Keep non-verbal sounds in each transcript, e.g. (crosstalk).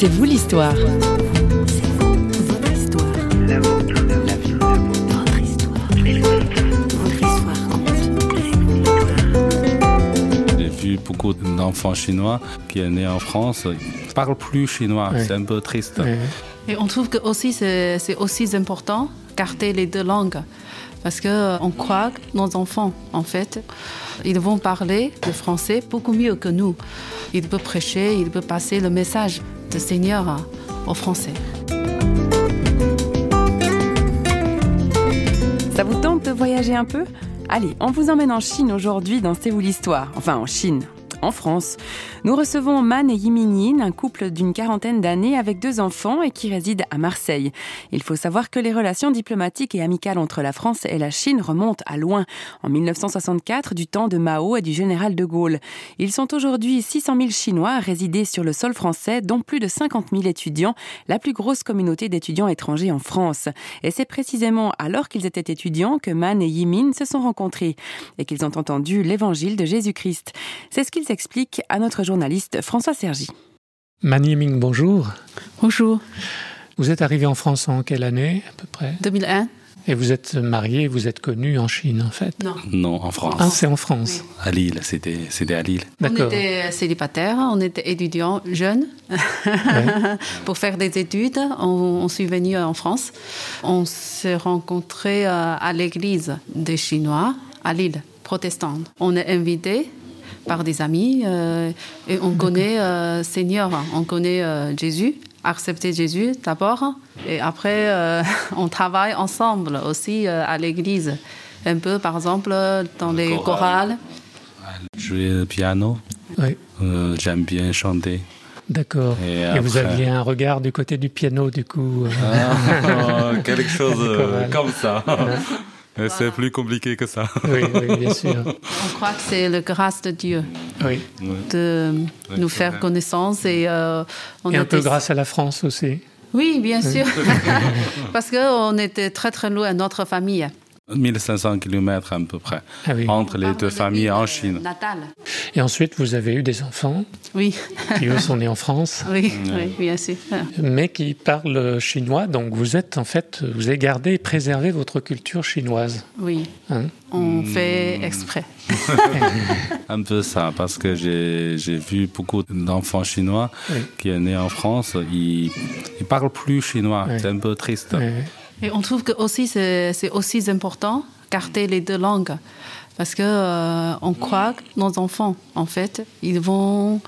C'est vous l'histoire. Votre histoire. La vôtre. La vie. Votre histoire. Votre histoire compte. J'ai vu beaucoup d'enfants chinois qui sont nés en France. Ils ne parlent plus chinois. C'est un peu triste. Et on trouve que aussi c'est c'est aussi important garder les deux langues parce que euh, croit que nos enfants en fait ils vont parler le français beaucoup mieux que nous. Ils peuvent prêcher, ils peuvent passer le message du Seigneur au français. Ça vous tente de voyager un peu? Allez, on vous emmène en Chine aujourd'hui dans C'est vous l'histoire. Enfin, en Chine. En France, nous recevons Man et Yimingin, un couple d'une quarantaine d'années avec deux enfants et qui réside à Marseille. Il faut savoir que les relations diplomatiques et amicales entre la France et la Chine remontent à loin, en 1964, du temps de Mao et du général de Gaulle. Ils sont aujourd'hui 600 000 Chinois à résider sur le sol français, dont plus de 50 000 étudiants, la plus grosse communauté d'étudiants étrangers en France. Et c'est précisément alors qu'ils étaient étudiants que Man et Yimin se sont rencontrés et qu'ils ont entendu l'évangile de Jésus-Christ. C'est ce qu'ils expliquent à notre journaliste François Sergi. Mani Ming, bonjour. Bonjour, Vous êtes arrivé en France en quelle année à peu près? 2001 Et vous êtes marié, vous êtes connu en Chine en fait? Non. Non, en France. Ah, c'est en France. À Lille, c'était c'était à Lille. On D'accord. était célibataires, on était étudiants jeunes. (laughs) Pour faire des études, on, on suis venu en France. On s'est rencontrés euh, à l'église des Chinois à Lille, protestante. On est invités par des amis euh, et on connaît euh, Seigneur, on connaît euh, Jésus. Accepter Jésus d'abord et après euh, (laughs) on travaille ensemble aussi euh, à l'église. Un peu par exemple dans les chorale. chorales. Jouer le piano. Oui, Euh, J'aime bien chanter. d'accord. Et Et, vous aviez un regard du côté du piano du coup. Ah, (laughs) quelque chose comme ça. C'est plus compliqué que ça. oui, oui, bien (laughs) sûr. On croit que c'est la grâce de Dieu Oui. de nous faire connaissance et euh, on Et un peu grâce à la France aussi. Oui, bien sûr, (laughs) parce que on était très très loin de notre famille. 1500 km à peu près. Ah oui. Entre les deux familles en Chine. Natale. Et ensuite, vous avez eu des enfants Oui, qui eux sont nés en France, (laughs) oui, oui, bien sûr. mais qui parlent chinois. Donc vous êtes en fait, vous avez gardé et préservé votre culture chinoise. Oui, Hein on fait exprès. (laughs) Un peu ça, parce que j'ai j'ai vu beaucoup d'enfants chinois Oui. qui sont nés en France. Ils ne parlent plus chinois. Oui. C'est un peu triste. Et on trouve que aussi c'est aussi important garder les deux langues parce que euh, on croit que nos enfants en fait ils vont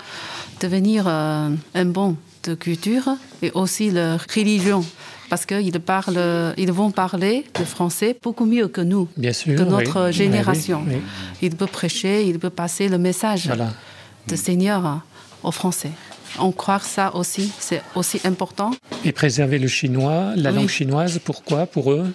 devenir euh, un bon de culture et aussi leur religion parce qu'ils parlent ils vont parler le français beaucoup mieux que nous Bien sûr. de oui. notre génération. oui, oui. ils peuvent prêcher ils peuvent passer le message Voilà. de Seigneur aux Français on croit que ça aussi c'est aussi important Et préserver le chinois, la Oui. langue chinoise, pourquoi Pour eux?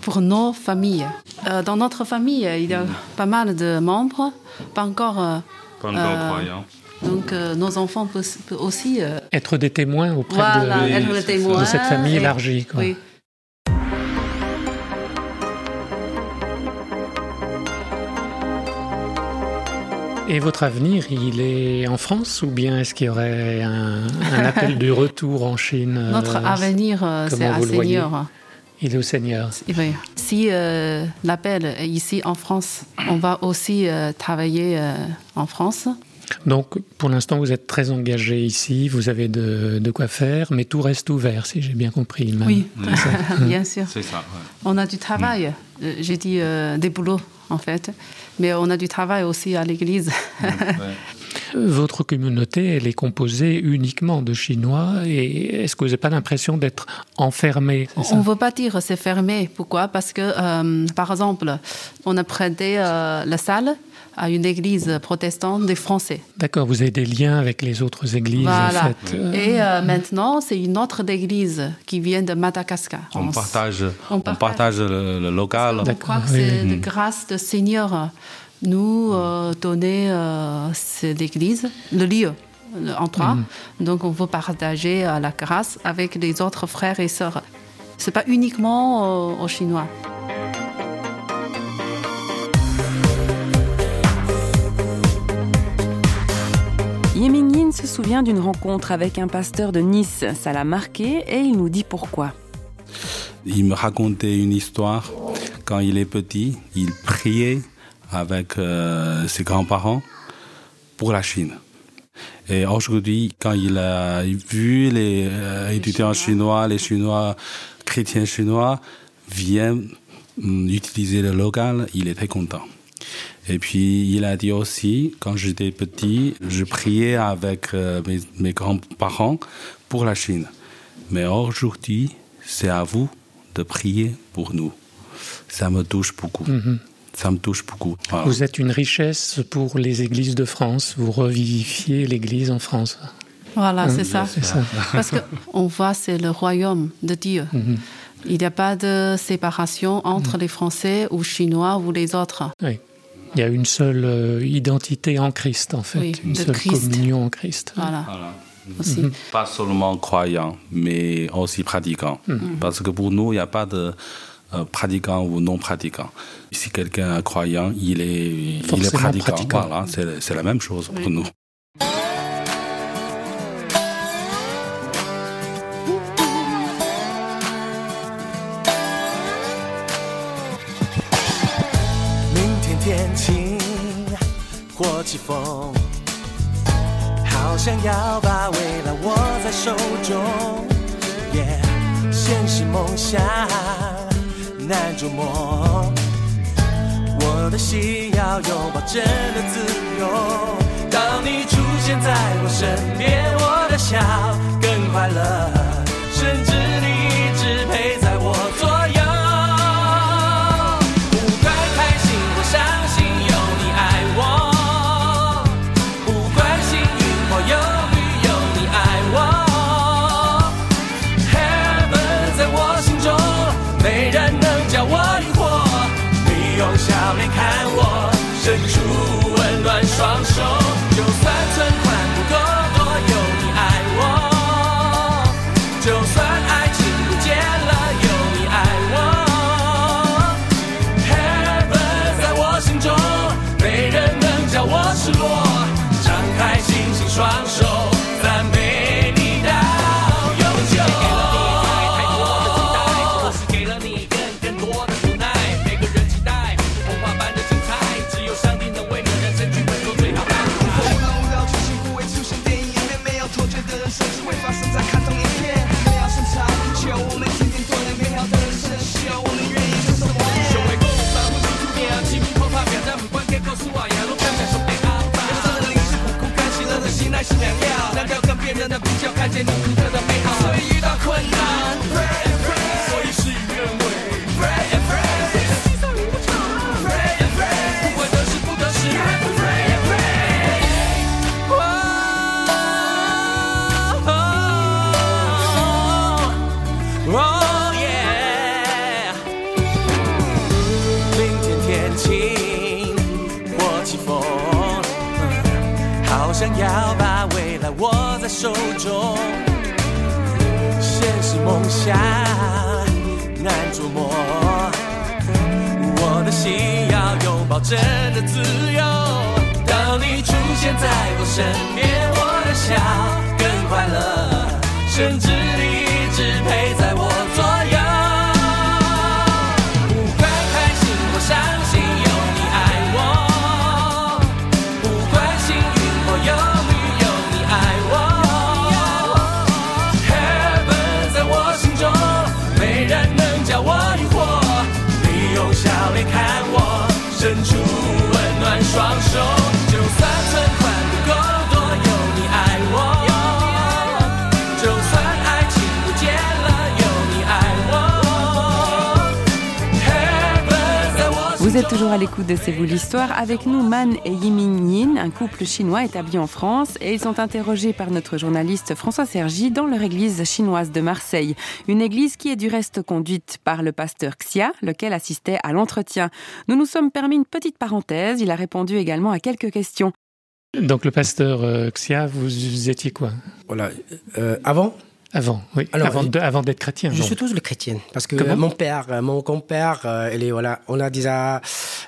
Pour nos familles. Euh, dans notre famille, il y a pas mal de membres, pas encore. euh, Pas encore Euh, croyants. donc, euh, nos enfants peuvent, aussi. euh, Être des témoins auprès voilà, de, cette famille élargie. quoi. Oui. Et votre avenir, il est en France ou bien est-ce qu'il y aurait un, un appel du retour en Chine (laughs) euh, Notre avenir, euh, c'est à Seigneur. Il est au Seigneur. Oui. Si euh, l'appel est ici en France, on va aussi euh, travailler euh, en France. Donc, pour l'instant, vous êtes très engagé ici, vous avez de, de quoi faire, mais tout reste ouvert, si j'ai bien compris. même. Oui, (laughs) bien sûr. C'est ça. ouais. On a du travail. Euh, J'ai dit euh, des boulots, en fait. Mais on a du travail aussi à l'église. (laughs) Ouais. Votre communauté, elle est composée uniquement de Chinois, et est-ce que vous n'avez pas l'impression d'être enfermé? On ne veut pas dire c'est fermé. Pourquoi? Parce que, euh, par exemple, on a prêté euh, la salle à une église protestante des Français. D'accord, vous avez des liens avec les autres églises, Voilà. en fait. euh, Et euh, maintenant, c'est une autre église qui vient de Madagascar. On partage, on on partage. le, le local. D'accord, croit que c'est oui. de grâce de Seigneur nous euh, donner euh, cette église, le lieu, le endroit. Mm. Donc on veut partager euh, la grâce avec les autres frères et sœurs. C'est pas uniquement euh, aux Chinois. Yimingin se souvient d'une rencontre avec un pasteur de Nice. Ça l'a marqué et il nous dit pourquoi. Il me racontait une histoire. Quand il est petit, il priait avec euh, ses grands-parents pour la Chine. Et aujourd'hui, quand il a vu les euh, étudiants chinois, les Chinois, chrétiens chinois, viennent hum, utiliser le local, il était content. Et puis, il a dit aussi, quand j'étais petit, je priais avec euh, mes, mes grands-parents pour la Chine. Mais aujourd'hui, c'est à vous de prier pour nous. Ça me touche beaucoup. Ça me touche beaucoup. Voilà. Vous êtes une richesse pour les églises de France. Vous revivifiez l'église en France. Voilà, c'est ça. C'est ça. (laughs) Parce qu'on voit, c'est le royaume de Dieu. Il n'y a pas de séparation entre les Français ou Chinois ou les autres. Oui. Il y a une seule euh, identité en Christ, en fait. Oui, une seule Christ. communion en Christ. Voilà, Voilà. aussi. Pas seulement croyants, mais aussi pratiquants. Parce que pour nous, il n'y a pas de euh, pratiquant ou non pratiquant. Si quelqu'un est croyant, il est, il est pratiquant. pratiquant. Voilà, c'est la même chose pour nous. 起风，好想要把未来握在手中。耶，现实梦想难捉摸，我的心要拥抱真的自由。当你出现在我身边，我的笑更快乐，双手，是两样那就跟别人的比较看见你想要把未来握在手中。现实梦想难捉摸，我的心要拥抱真的自由。当你出现在我身边，我的笑更快乐，甚至你一直陪 Vous êtes toujours à l'écoute de C'est vous l'histoire. Avec nous, Man et Yiming Yin, un couple chinois établi en France. Et ils sont interrogés par notre journaliste François Sergi dans leur église chinoise de Marseille. Une église qui est du reste conduite par le pasteur Xia, lequel assistait à l'entretien. Nous nous sommes permis une petite parenthèse. Il a répondu également à quelques questions. Donc le pasteur euh, Xia, vous étiez quoi? Voilà. Euh, avant, Avant, oui. Alors, avant de- avant d'être chrétien. je donc. suis toujours le chrétien. Parce que Comment mon père, euh, mon grand-père, euh, il est, voilà, on a déjà.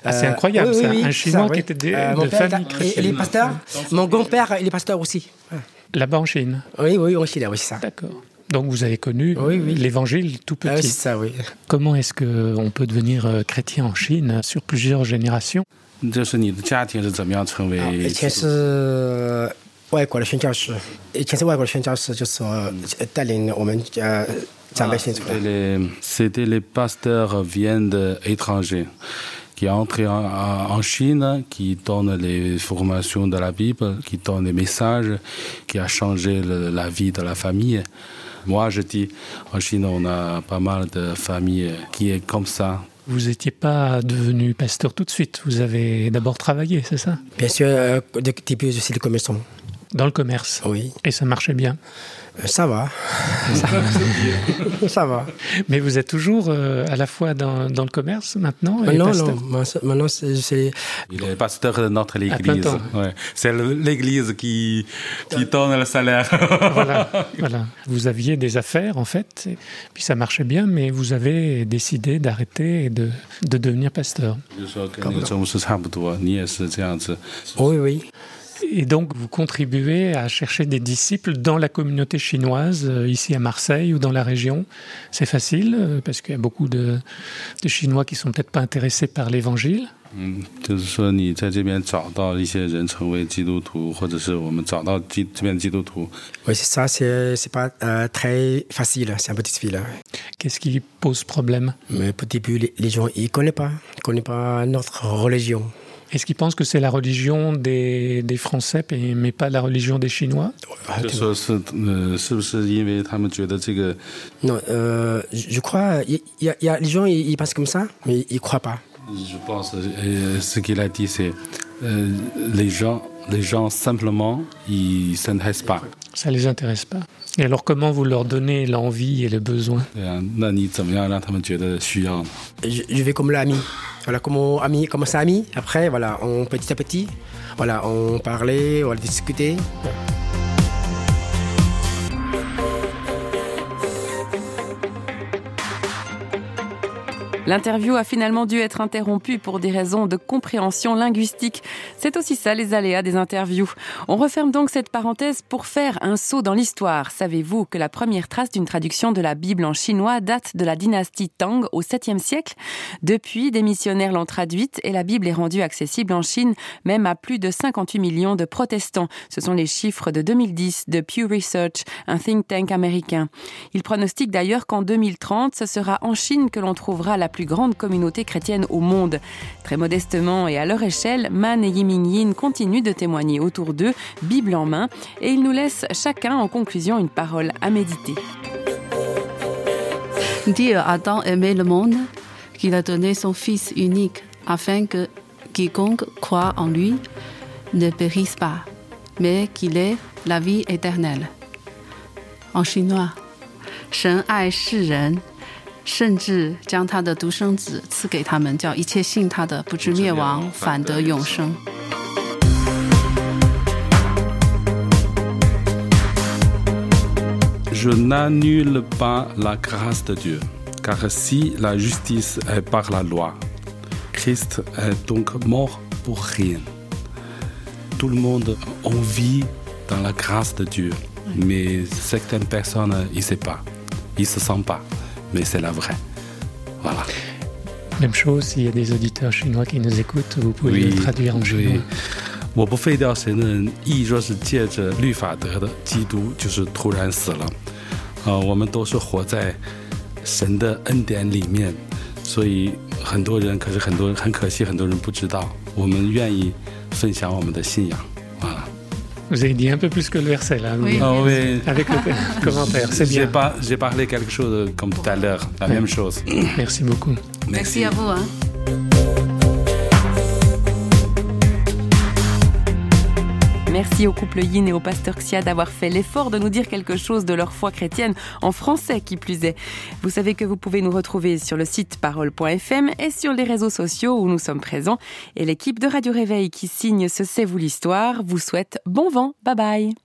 Ah, c'est euh, incroyable, oui, oui, ça. oui, Un c'est Chinois ça, qui oui. était de- Euh, de mon père, famille il- chrétienne. Il est pasteur. Mon grand-père, il est pasteur aussi. Ouais. Là-bas en Chine. Oui, oui, en Chine, oui, c'est ça. D'accord. Donc vous avez connu Oui, oui. l'évangile tout Ah, oui, petit. c'est ça, oui. Comment est-ce qu'on peut devenir euh, chrétien en Chine sur plusieurs générations 这是你的家庭是怎么样成为啊以前是 外国的宣教士，以前是外国的宣教士，就是说呃带领我们呃长辈信主的 C'était。les, c'était les pasteurs viennent d'étrangers qui entrent en, en Chine, qui donnent les formations de la Bible, qui donnent les messages, qui a changé le- la vie de la famille. Moi, je dis, en Chine, on a pas mal de familles qui est comme ça. Vous n'étiez pas devenu pasteur tout de suite. Vous avez d'abord travaillé, c'est ça Bien sûr, euh, de début, je suis le commerçant. dans le commerce. Oui. Et ça marchait bien. Euh, ça va. ça, va. Mais vous êtes toujours euh, à la fois dans, dans le commerce maintenant euh, Non, non. Maintenant, c'est. Il est pasteur de notre église. Ouais. C'est l'église qui, qui donne le salaire. voilà, (laughs) voilà. Vous aviez des affaires, en fait, et puis ça marchait bien, mais vous avez décidé d'arrêter et de, de devenir pasteur. Ah, oui, oui. Et donc, vous contribuez à chercher des disciples dans la communauté chinoise, euh, ici à Marseille ou dans la région. C'est facile, euh, parce qu'il y a beaucoup de, de Chinois qui ne sont peut-être pas intéressés par l'Évangile. Mm, oui, c'est ça, c'est pas euh, très facile, hein, c'est un peu difficile. Hein. Qu'est-ce qui pose problème? Mais au début, les, les gens, ils ne connaissent pas, ils connaissent pas notre religion. Est-ce qu'il pense que c'est la religion des, des Français, mais pas la religion des Chinois? Non, je crois, il y, a les gens, ils pensent comme ça, mais ils ne croient pas. Je pense, euh, euh, ce qu'il a dit, c'est euh, les gens, les gens simplement, ils ne s'intéressent pas. Ça ne les intéresse pas. Et alors comment vous leur donnez l'envie et le besoin? Je, vais comme l'ami. Voilà, comme, ami, comme ça, ami. Après, voilà, on, petit à petit, voilà, on parlait, on discutait. L'interview a finalement dû être interrompue pour des raisons de compréhension linguistique. C'est aussi ça les aléas des interviews. On referme donc cette parenthèse pour faire un saut dans l'histoire. Savez-vous que la première trace d'une traduction de la Bible en chinois date de la dynastie Tang au 7e siècle? Depuis, des missionnaires l'ont traduite et la Bible est rendue accessible en Chine, même à plus de 58 millions de protestants. Ce sont les chiffres de 2010 de Pew Research, un think tank américain. Il pronostique d'ailleurs qu'en 2030, ce sera en Chine que l'on trouvera la plus grande communauté chrétienne au monde. Très modestement et à leur échelle, Man et Yiming Yin continuent de témoigner autour d'eux, Bible en main, et ils nous laissent chacun en conclusion une parole à méditer. Dieu a tant aimé le monde qu'il a donné son Fils unique afin que quiconque croit en lui ne périsse pas, mais qu'il ait la vie éternelle. En chinois, 神爱世人， 甚至将他的独生子赐给他们，叫一切信他的不至灭亡，反得永生。Je n'annule pas la grâce de Dieu, car si la justice est par la loi, Christ est donc mort pour rien. Tout le monde en vit dans la grâce de Dieu, mais certaines personnes, ils ne savent pas, ils ne se sentent pas, mais c'est la vraie. Voilà. Même chose, s'il y a des auditeurs chinois qui nous écoutent, vous pouvez le traduire en 对 chinois.，我不废掉神的人，亦若是借着律法得的，基督就是突然死了。啊、我们都是活在神的恩典里面，所以很多人，可是很多人很可惜，很多人不知道。我们愿意分享我们的信仰。啊，Vous avez dit un peu plus que le verset là. Oui. Ah oui. Avec le (laughs) commentaire, c'est J'ai bien. j'ai parlé quelque chose comme tout à l'heure, la Ouais. même chose. Merci beaucoup. Merci à vous. Hein. Merci au couple Yin et au pasteur Xia d'avoir fait l'effort de nous dire quelque chose de leur foi chrétienne en français qui plus est. Vous savez que vous pouvez nous retrouver sur le site parole.fm et sur les réseaux sociaux où nous sommes présents. Et l'équipe de Radio Réveil qui signe ce C'est vous l'histoire vous souhaite bon vent. Bye bye.